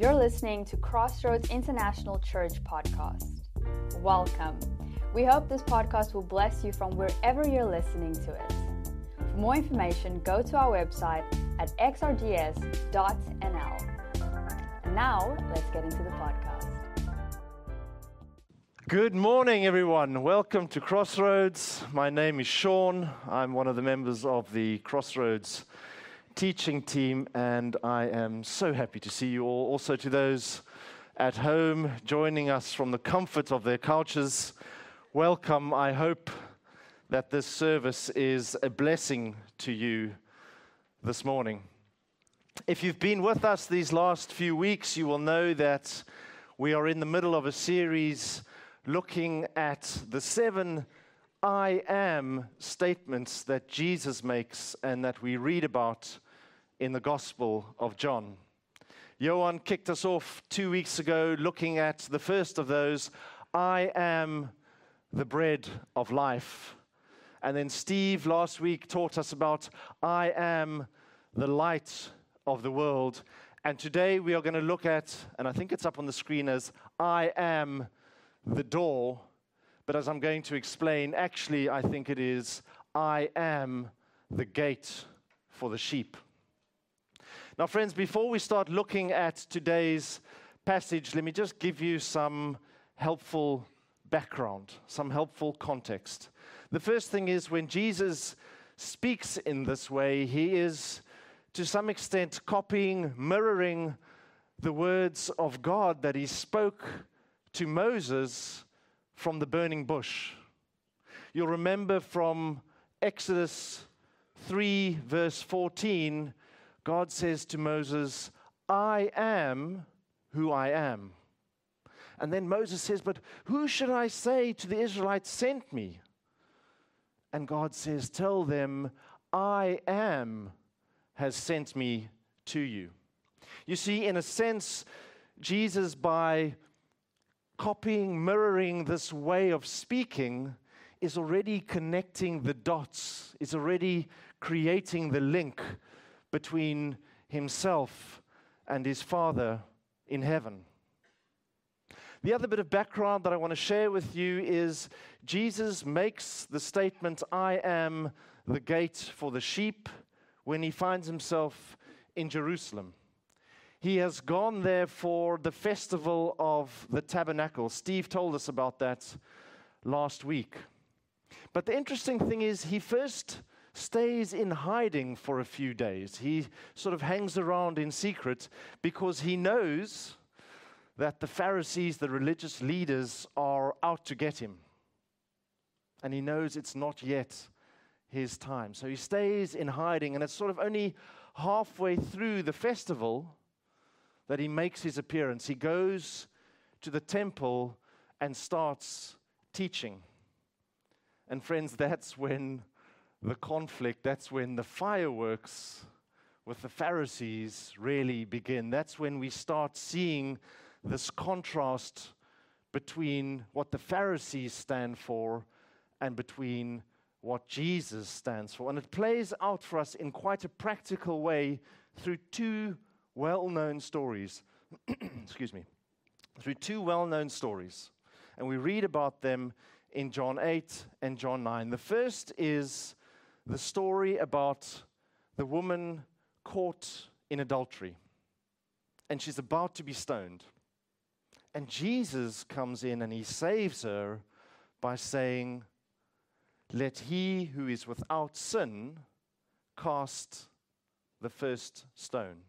You're listening to Crossroads International Church podcast. Welcome. We hope this podcast will bless you from wherever you're listening to it. For more information, go to our website at xrds.nl. And now, let's get into the podcast. Good morning, everyone. Welcome to Crossroads. My name is Sean. I'm one of the members of the Crossroads teaching team, and I am so happy to see you all. Also, to those at home joining us from the comfort of their couches, welcome. I hope that this service is a blessing to you this morning. If you've been with us these last few weeks, you will know that we are in the middle of a series looking at the seven I am statements that Jesus makes and that we read about in the Gospel of John. Johan kicked us off two weeks ago looking at the first of those I am the bread of life. And then Steve last week taught us about I am the light of the world. And today we are going to look at, and I think it's up on the screen as I am the door. But as I'm going to explain, actually, I think it is I am the gate for the sheep. Now, friends, before we start looking at today's passage, let me just give you some helpful background, some helpful context. The first thing is when Jesus speaks in this way, he is to some extent copying, mirroring the words of God that he spoke to Moses from the burning bush. You'll remember from Exodus 3, verse 14 God says to Moses, I am who I am. And then Moses says, But who should I say to the Israelites sent me? And God says, Tell them, I am has sent me to you. You see, in a sense, Jesus, by copying, mirroring this way of speaking, is already connecting the dots, is already creating the link between himself and his Father in heaven. The other bit of background that I want to share with you is Jesus makes the statement, I am the gate for the sheep, when he finds himself in Jerusalem. He has gone there for the festival of the tabernacle. Steve told us about that last week. But the interesting thing is, he first stays in hiding for a few days. He sort of hangs around in secret because he knows that the Pharisees, the religious leaders, are out to get him. And he knows it's not yet his time. So he stays in hiding, and it's sort of only halfway through the festival that he makes his appearance. He goes to the temple and starts teaching. And friends, that's when the conflict, that's when the fireworks with the Pharisees really begin. That's when we start seeing this contrast between what the Pharisees stand for and between what Jesus stands for. And it plays out for us in quite a practical way through two well known stories. Excuse me. Through two well known stories. And we read about them in John 8 and John 9. The first is the story about the woman caught in adultery. And she's about to be stoned. And Jesus comes in and he saves her by saying, Let he who is without sin cast the first stone.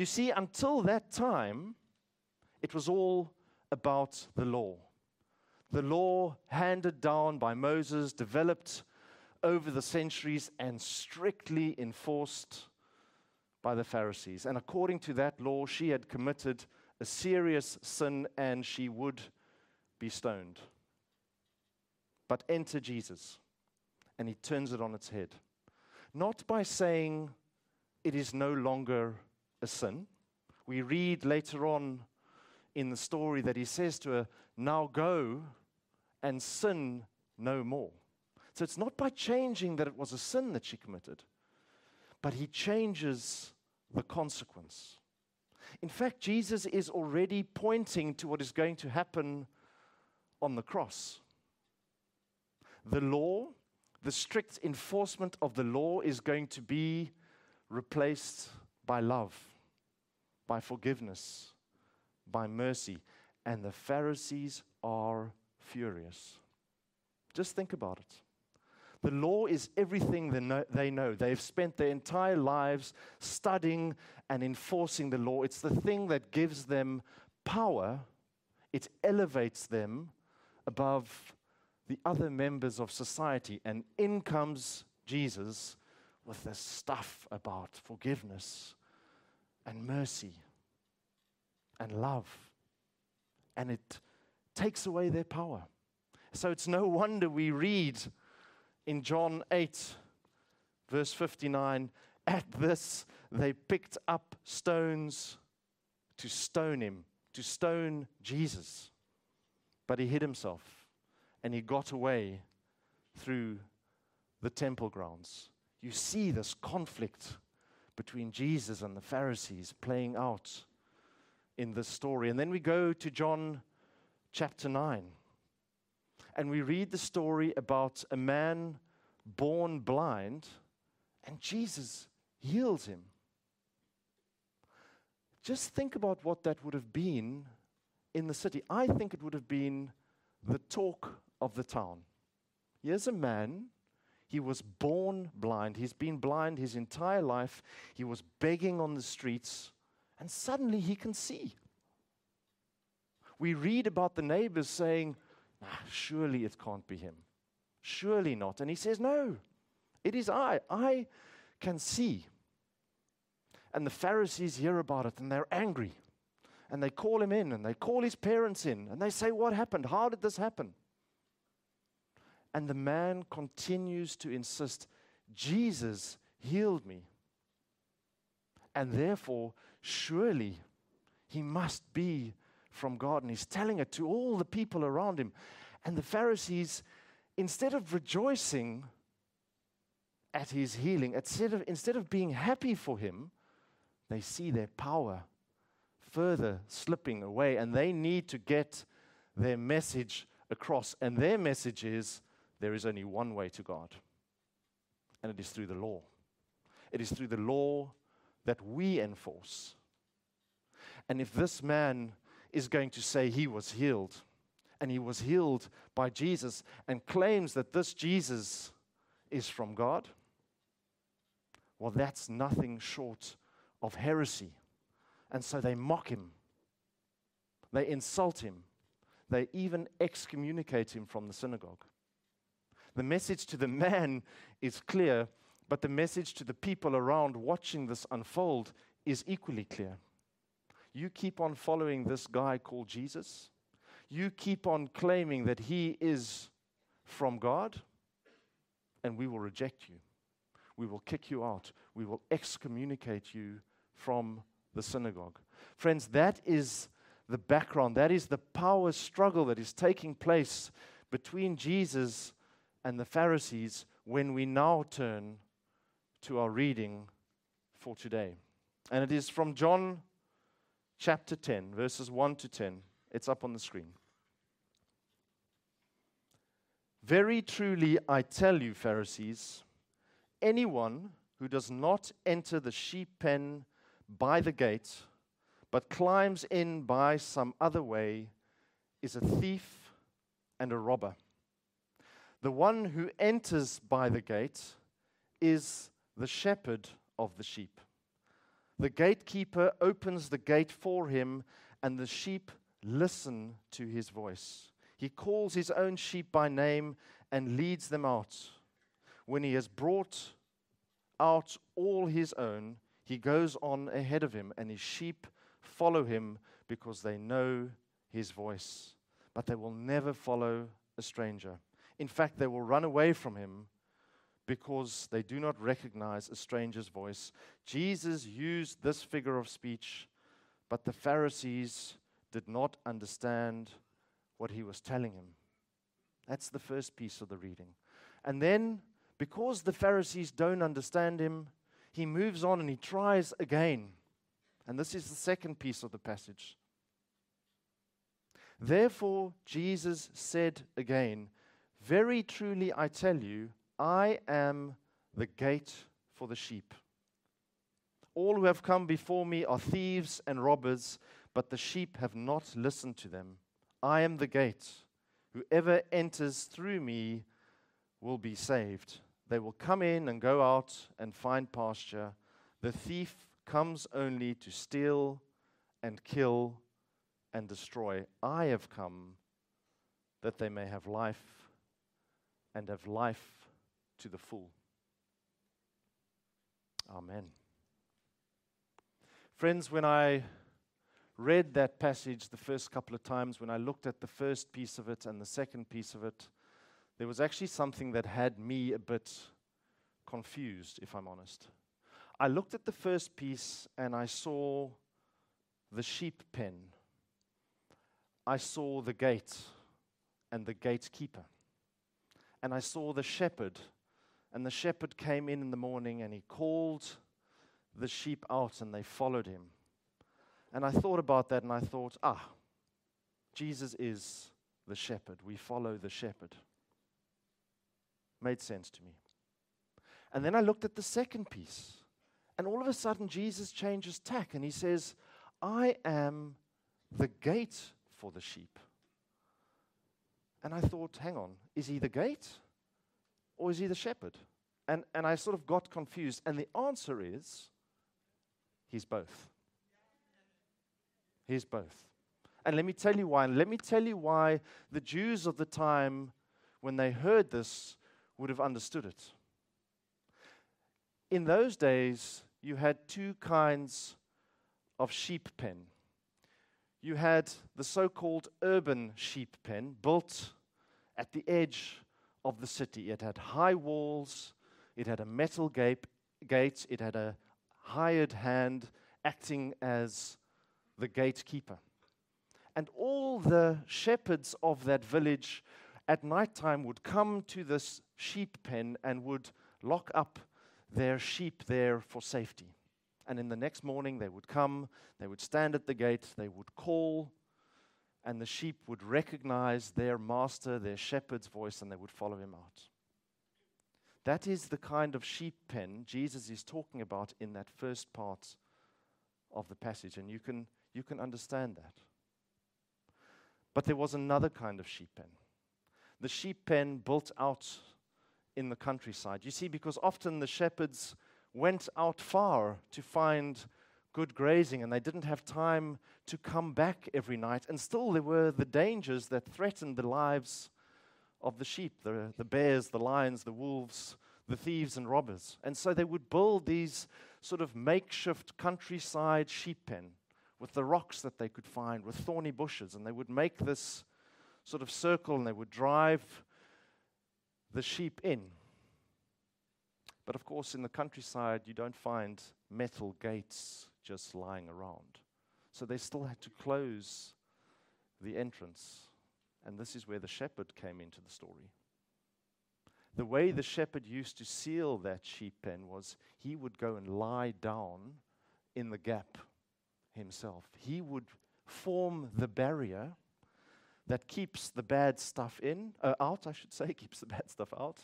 You see, until that time, it was all about the law. The law handed down by Moses, developed over the centuries and strictly enforced by the Pharisees. And according to that law, she had committed a serious sin and she would be stoned. But enter Jesus, and he turns it on its head. Not by saying it is no longer a sin. We read later on in the story that he says to her, Now go and sin no more. So it's not by changing that it was a sin that she committed, but he changes the consequence. In fact, Jesus is already pointing to what is going to happen on the cross. The law, the strict enforcement of the law, is going to be replaced by love, by forgiveness, by mercy. And the Pharisees are furious. Just think about it. The law is everything they know, they know. They've spent their entire lives studying and enforcing the law. It's the thing that gives them power, it elevates them above the other members of society. And in comes Jesus with this stuff about forgiveness and mercy and love. And it takes away their power. So it's no wonder we read in John 8, verse 59 At this they picked up stones to stone him, to stone Jesus. But he hid himself and he got away through the temple grounds. You see this conflict between Jesus and the Pharisees playing out in this story. And then we go to John chapter 9 and we read the story about a man born blind, and Jesus heals him. Just think about what that would have been in the city. I think it would have been the talk of the town. Here's a man, he was born blind, he's been blind his entire life, he was begging on the streets, and suddenly he can see. We read about the neighbors saying, ah, surely it can't be him. Surely not. And he says, No, it is I. I can see. And the Pharisees hear about it and they're angry. And they call him in and they call his parents in and they say, What happened? How did this happen? And the man continues to insist, Jesus healed me. And therefore, surely he must be from God. And he's telling it to all the people around him. And the Pharisees, instead of rejoicing at his healing, instead of, instead of being happy for him, they see their power further slipping away. And they need to get their message across. And their message is there is only one way to God, and it is through the law. It is through the law that we enforce. And if this man is going to say he was healed, and he was healed by Jesus, and claims that this Jesus is from God, well, that's nothing short of heresy. And so they mock him, they insult him, they even excommunicate him from the synagogue. The message to the man is clear, but the message to the people around watching this unfold is equally clear. You keep on following this guy called Jesus, you keep on claiming that he is from God, and we will reject you. We will kick you out. We will excommunicate you from the synagogue. Friends, that is the background. That is the power struggle that is taking place between Jesus and the Pharisees when we now turn to our reading for today. And it is from John chapter 10, verses 1 to 10. It's up on the screen. Very truly, I tell you, Pharisees, anyone who does not enter the sheep pen by the gate, but climbs in by some other way, is a thief and a robber. The one who enters by the gate is the shepherd of the sheep. The gatekeeper opens the gate for him, and the sheep listen to his voice. He calls his own sheep by name and leads them out. When he has brought out all his own, he goes on ahead of him, and his sheep follow him because they know his voice. But they will never follow a stranger. In fact, they will run away from him because they do not recognize a stranger's voice. Jesus used this figure of speech, but the Pharisees did not understand what he was telling him. That's the first piece of the reading. And then, because the Pharisees don't understand him, he moves on and he tries again. And this is the second piece of the passage. Therefore, Jesus said again, Very truly I tell you, I am the gate for the sheep. All who have come before me are thieves and robbers, but the sheep have not listened to them. I am the gate. Whoever enters through me will be saved. They will come in and go out and find pasture. The thief comes only to steal and kill and destroy. I have come that they may have life and have life to the full. Amen. Friends, when I read that passage the first couple of times, when I looked at the first piece of it and the second piece of it, there was actually something that had me a bit confused, if I'm honest. I looked at the first piece and I saw the sheep pen. I saw the gate and the gatekeeper. And I saw the shepherd. And the shepherd came in in the morning and he called the sheep out and they followed him. And I thought about that and I thought, ah, Jesus is the shepherd. We follow the shepherd. Made sense to me. And then I looked at the second piece. And all of a sudden, Jesus changes tack and he says, I am the gate for the sheep. And I thought, hang on, is he the gate or is he the shepherd? And, and I sort of got confused. And the answer is, he's both. He's both. And let me tell you why. And let me tell you why the Jews of the time, when they heard this, would have understood it. In those days, you had two kinds of sheep pen. You had the so called urban sheep pen built at the edge of the city. It had high walls, it had a metal gate, gate it had a hired hand acting as the gatekeeper. And all the shepherds of that village at night time would come to this sheep pen and would lock up their sheep there for safety. And in the next morning, they would come, they would stand at the gate, they would call, and the sheep would recognize their master, their shepherd's voice, and they would follow him out. That is the kind of sheep pen Jesus is talking about in that first part of the passage, and you can, you can understand that. But there was another kind of sheep pen. The sheep pen built out in the countryside. You see, because often the shepherds went out far to find good grazing and they didn't have time to come back every night. And still, there were the dangers that threatened the lives of the sheep the, the bears, the lions, the wolves, the thieves, and robbers. And so they would build these sort of makeshift countryside sheep pen with the rocks that they could find, with thorny bushes. And they would make this sort of circle and they would drive the sheep in. But of course, in the countryside, you don't find metal gates just lying around. So they still had to close the entrance. And this is where the shepherd came into the story. The way the shepherd used to seal that sheep pen was he would go and lie down in the gap himself. He would form the barrier that keeps the bad stuff in, uh, out, I should say, keeps the bad stuff out,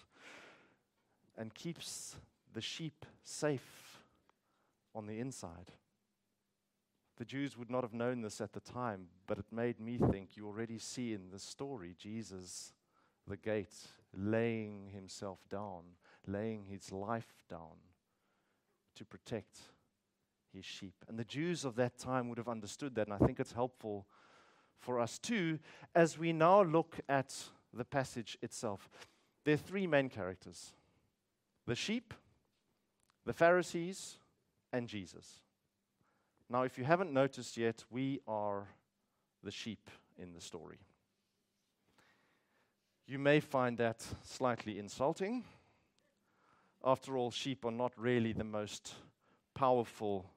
and keeps the sheep safe on the inside. The Jews would not have known this at the time, but it made me think you already see in the story Jesus, the gate, laying himself down, laying his life down to protect his sheep. And the Jews of that time would have understood that, and I think it's helpful for us too as we now look at the passage itself. There are three main characters the sheep, the Pharisees, and Jesus. Now, if you haven't noticed yet, we are the sheep in the story. You may find that slightly insulting. After all, sheep are not really the most powerful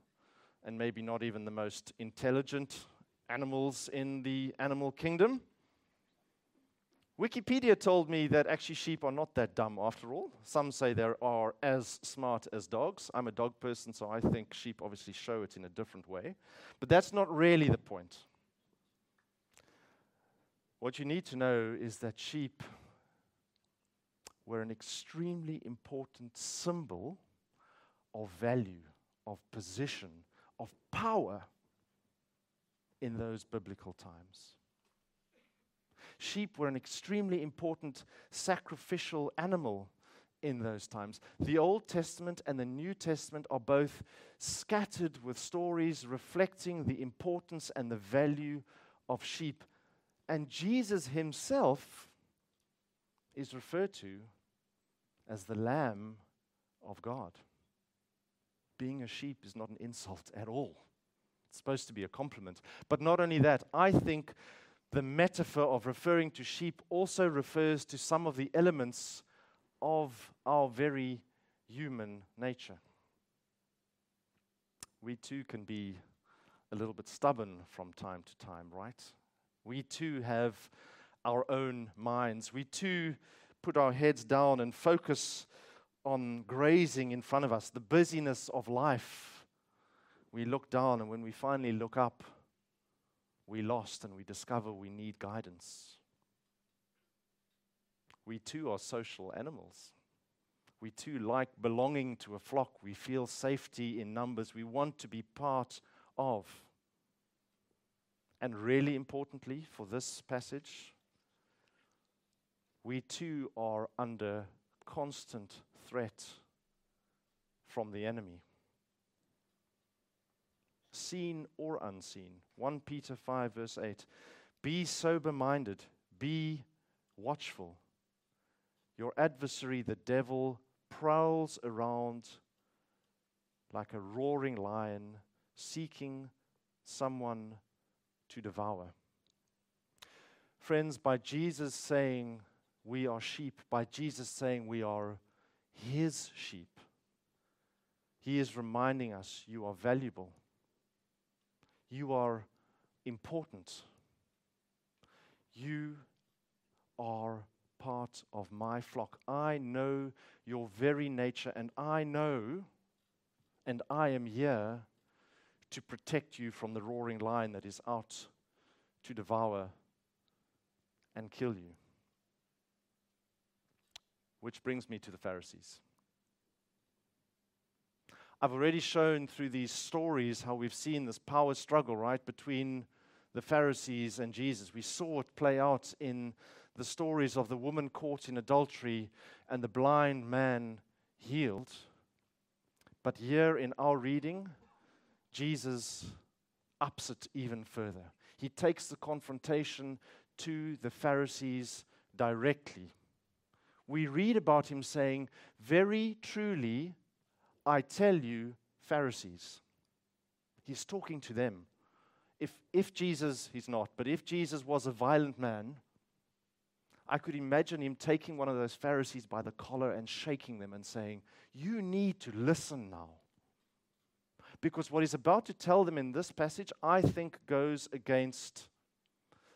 and maybe not even the most intelligent animals in the animal kingdom. Wikipedia told me that actually sheep are not that dumb after all. Some say they are as smart as dogs. I'm a dog person, so I think sheep obviously show it in a different way. But that's not really the point. What you need to know is that sheep were an extremely important symbol of value, of position, of power in those biblical times. Sheep were an extremely important sacrificial animal in those times. The Old Testament and the New Testament are both scattered with stories reflecting the importance and the value of sheep. And Jesus himself is referred to as the Lamb of God. Being a sheep is not an insult at all. It's supposed to be a compliment. But not only that, I think the metaphor of referring to sheep also refers to some of the elements of our very human nature. We too can be a little bit stubborn from time to time, right? We too have our own minds. We too put our heads down and focus on grazing in front of us, the busyness of life. We look down, and when we finally look up, we lost and we discover we need guidance. We too are social animals. We too like belonging to a flock. We feel safety in numbers. We want to be part of. And really importantly for this passage, we too are under constant threat from the enemy seen or unseen. 1 Peter 5, verse 8. Be sober minded, be watchful. Your adversary, the devil, prowls around like a roaring lion, seeking someone to devour. Friends, by Jesus saying we are sheep, by Jesus saying we are his sheep, he is reminding us you are valuable. You are important. You are part of my flock. I know your very nature, and I know, and I am here to protect you from the roaring lion that is out to devour and kill you. Which brings me to the Pharisees. I've already shown through these stories how we've seen this power struggle, right, between the Pharisees and Jesus. We saw it play out in the stories of the woman caught in adultery and the blind man healed. But here in our reading, Jesus ups it even further. He takes the confrontation to the Pharisees directly. We read about him saying, Very truly, I tell you, Pharisees. He's talking to them. If, if Jesus, he's not, but if Jesus was a violent man, I could imagine him taking one of those Pharisees by the collar and shaking them and saying, You need to listen now. Because what he's about to tell them in this passage, I think, goes against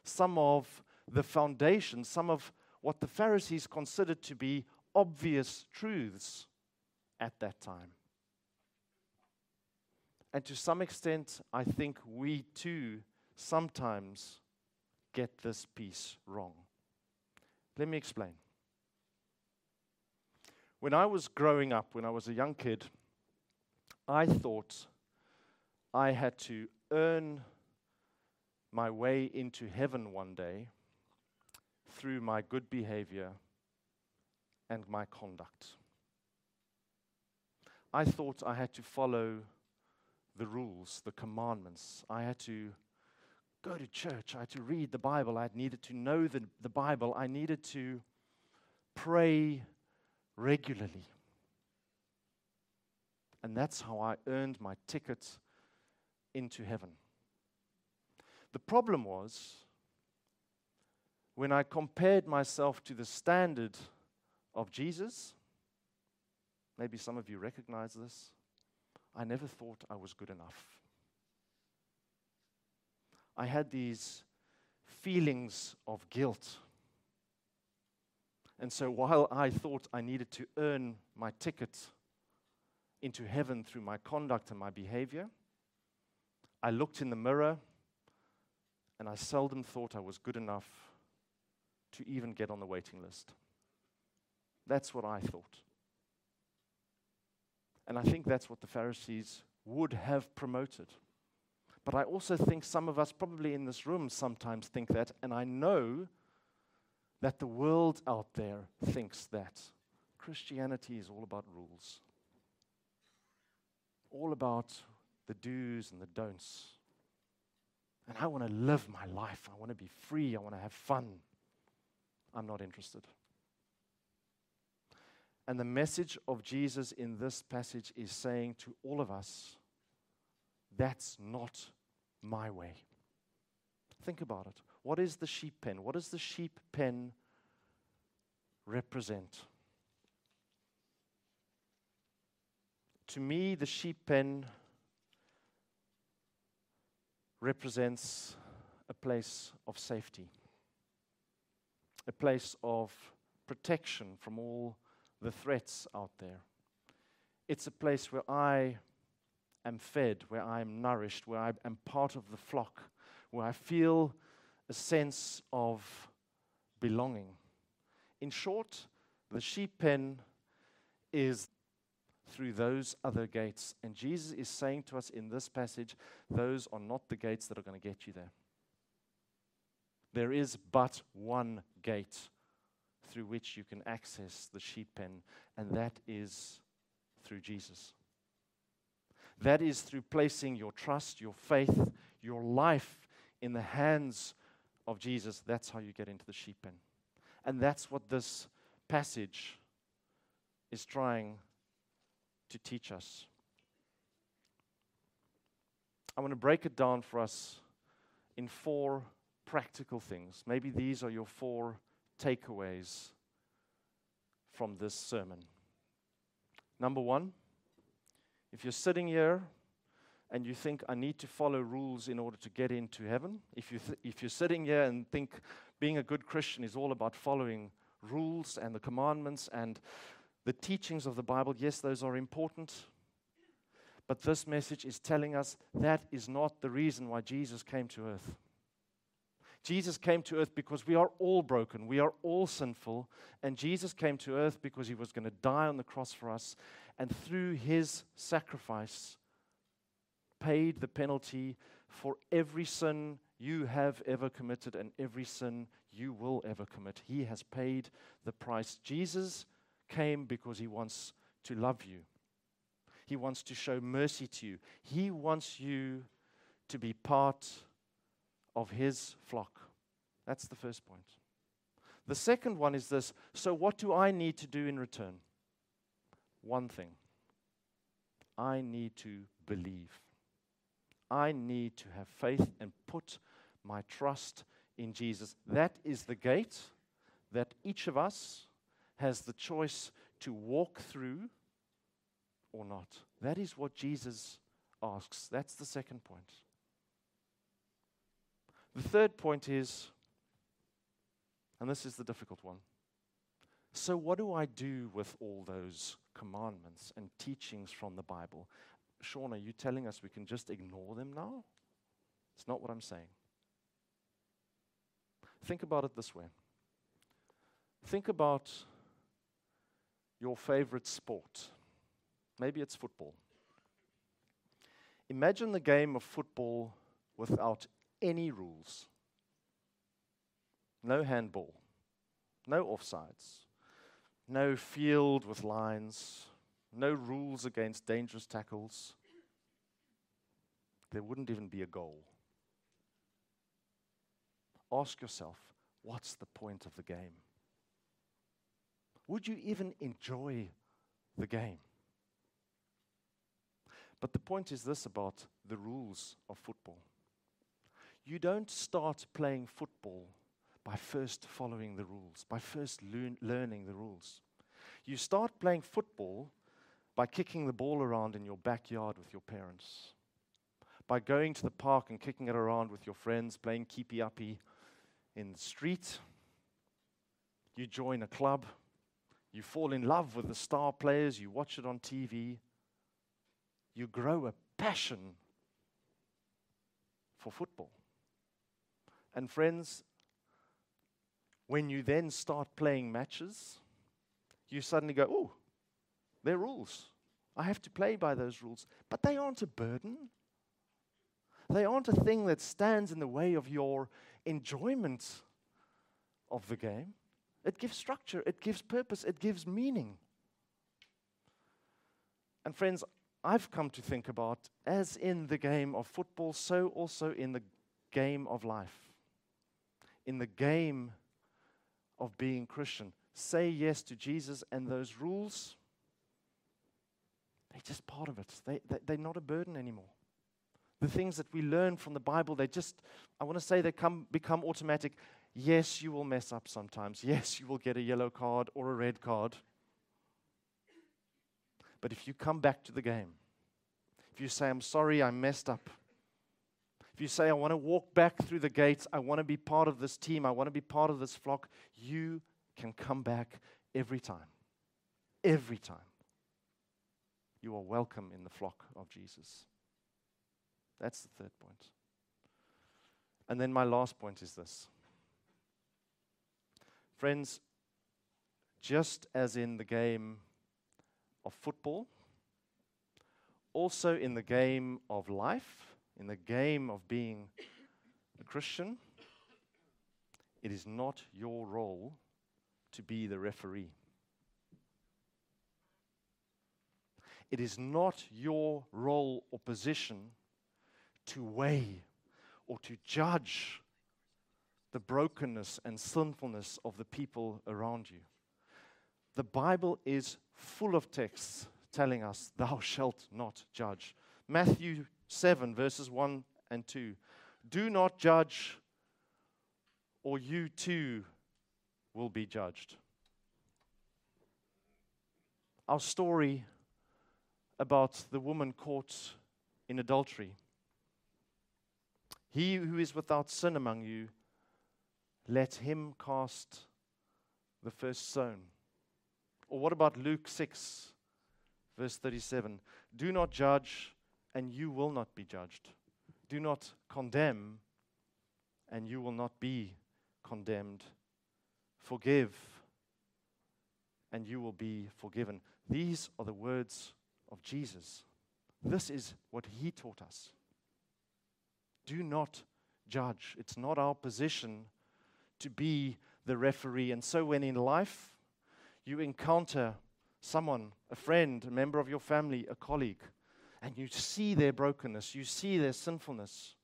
some of the foundations, some of what the Pharisees considered to be obvious truths at that time. And to some extent, I think we too sometimes get this piece wrong. Let me explain. When I was growing up, when I was a young kid, I thought I had to earn my way into heaven one day through my good behavior and my conduct. I thought I had to follow the rules, the commandments. I had to go to church. I had to read the Bible. I needed to know the, the Bible. I needed to pray regularly. And that's how I earned my ticket into heaven. The problem was when I compared myself to the standard of Jesus, maybe some of you recognize this. I never thought I was good enough. I had these feelings of guilt. And so while I thought I needed to earn my ticket into heaven through my conduct and my behavior, I looked in the mirror and I seldom thought I was good enough to even get on the waiting list. That's what I thought. And I think that's what the Pharisees would have promoted. But I also think some of us, probably in this room, sometimes think that. And I know that the world out there thinks that. Christianity is all about rules, all about the do's and the don'ts. And I want to live my life. I want to be free. I want to have fun. I'm not interested. And the message of Jesus in this passage is saying to all of us that's not my way. Think about it. What is the sheep pen? What does the sheep pen represent? To me, the sheep pen represents a place of safety, a place of protection from all the threats out there. It's a place where I am fed, where I am nourished, where I am part of the flock, where I feel a sense of belonging. In short, the sheep pen is through those other gates. And Jesus is saying to us in this passage, those are not the gates that are going to get you there. There is but one gate through which you can access the sheep pen, and that is through Jesus. That is through placing your trust, your faith, your life in the hands of Jesus. That's how you get into the sheep pen. And that's what this passage is trying to teach us. I want to break it down for us in four practical things. Maybe these are your four takeaways from this sermon. Number one, if you're sitting here and you think, I need to follow rules in order to get into heaven, if, you th- if you're sitting here and think being a good Christian is all about following rules and the commandments and the teachings of the Bible, yes, those are important. But this message is telling us that is not the reason why Jesus came to earth. Jesus came to earth because we are all broken, we are all sinful, and Jesus came to earth because he was going to die on the cross for us, and through his sacrifice, paid the penalty for every sin you have ever committed and every sin you will ever commit. He has paid the price. Jesus came because he wants to love you. He wants to show mercy to you. He wants you to be part of his flock. That's the first point. The second one is this so, what do I need to do in return? One thing I need to believe. I need to have faith and put my trust in Jesus. That is the gate that each of us has the choice to walk through or not. That is what Jesus asks. That's the second point. The third point is, and this is the difficult one. So, what do I do with all those commandments and teachings from the Bible? Sean, are you telling us we can just ignore them now? It's not what I'm saying. Think about it this way. Think about your favorite sport. Maybe it's football. Imagine the game of football without any rules no handball, no offsides, no field with lines, no rules against dangerous tackles. There wouldn't even be a goal. Ask yourself what's the point of the game? Would you even enjoy the game? But the point is this about the rules of football. You don't start playing football by first following the rules, by first learn, learning the rules. You start playing football by kicking the ball around in your backyard with your parents, by going to the park and kicking it around with your friends, playing keepy uppy in the street, you join a club, you fall in love with the star players, you watch it on TV, you grow a passion for football. And friends, when you then start playing matches, you suddenly go, oh, they're rules. I have to play by those rules. But they aren't a burden. They aren't a thing that stands in the way of your enjoyment of the game. It gives structure, it gives purpose, it gives meaning. And friends, I've come to think about as in the game of football, so also in the game of life. In the game of being Christian. Say yes to Jesus, and those rules, they're just part of it. They, they, they're not a burden anymore. The things that we learn from the Bible, they just, I want to say, they come, become automatic. Yes, you will mess up sometimes. Yes, you will get a yellow card or a red card. But if you come back to the game, if you say, I'm sorry, I messed up, if you say, I want to walk back through the gates, I want to be part of this team, I want to be part of this flock, you can come back every time. Every time. You are welcome in the flock of Jesus. That's the third point. And then my last point is this. Friends, just as in the game of football, also in the game of life, in the game of being a Christian, it is not your role to be the referee. It is not your role or position to weigh or to judge the brokenness and sinfulness of the people around you. The Bible is full of texts telling us, Thou shalt not judge. Matthew 7, verses 1 and 2. Do not judge, or you too will be judged. Our story about the woman caught in adultery. He who is without sin among you, let him cast the first stone. Or what about Luke 6, verse 37? Do not judge, and you will not be judged. Do not condemn, and you will not be condemned. Forgive, and you will be forgiven. These are the words of Jesus. This is what he taught us. Do not judge. It's not our position to be the referee. And so, when in life you encounter someone, a friend, a member of your family, a colleague, and you see their brokenness, you see their sinfulness,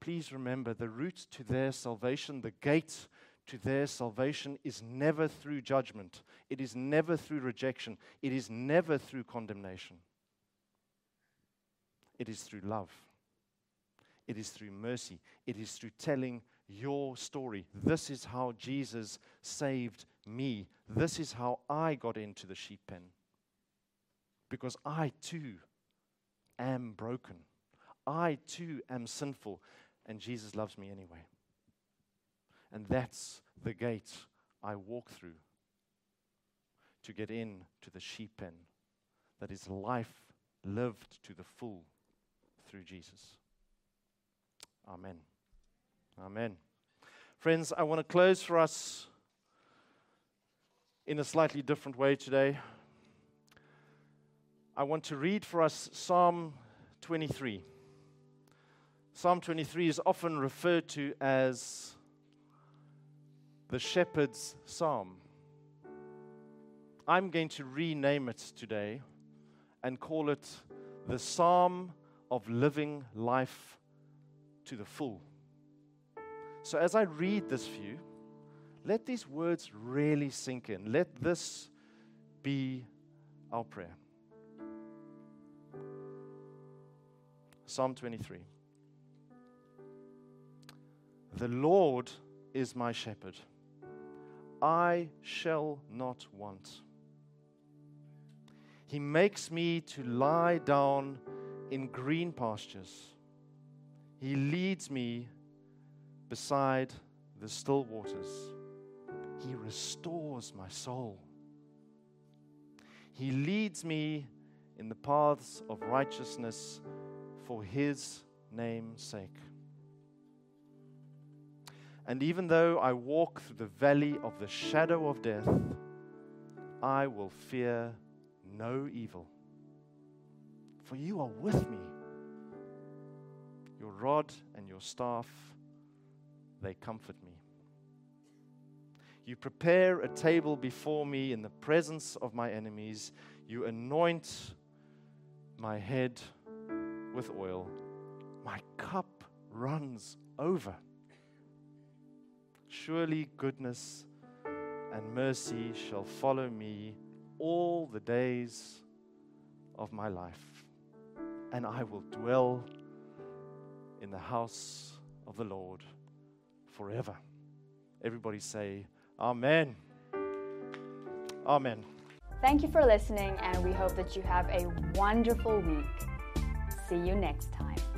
please remember the route to their salvation, the gate to their salvation is never through judgment. It is never through rejection. It is never through condemnation. It is through love. It is through mercy. It is through telling your story. This is how Jesus saved me. This is how I got into the sheep pen. Because I too am broken. I too am sinful. And Jesus loves me anyway. And that's the gate I walk through to get in to the sheep pen that is life lived to the full through Jesus. Amen. Amen. Friends, I want to close for us in a slightly different way today. I want to read for us Psalm 23. Psalm 23 is often referred to as the shepherd's psalm. I'm going to rename it today and call it the Psalm of Living Life to the Full. So, as I read this for you, let these words really sink in. Let this be our prayer. Psalm 23. The Lord is my shepherd. I shall not want. He makes me to lie down in green pastures. He leads me beside the still waters. He restores my soul. He leads me in the paths of righteousness for his name's sake. And even though I walk through the valley of the shadow of death, I will fear no evil. For you are with me. Your rod and your staff, they comfort me. You prepare a table before me in the presence of my enemies. You anoint my head with oil. My cup runs over. Surely goodness and mercy shall follow me all the days of my life, and I will dwell in the house of the Lord forever. Everybody say, Amen. Amen. Thank you for listening, and we hope that you have a wonderful week. See you next time.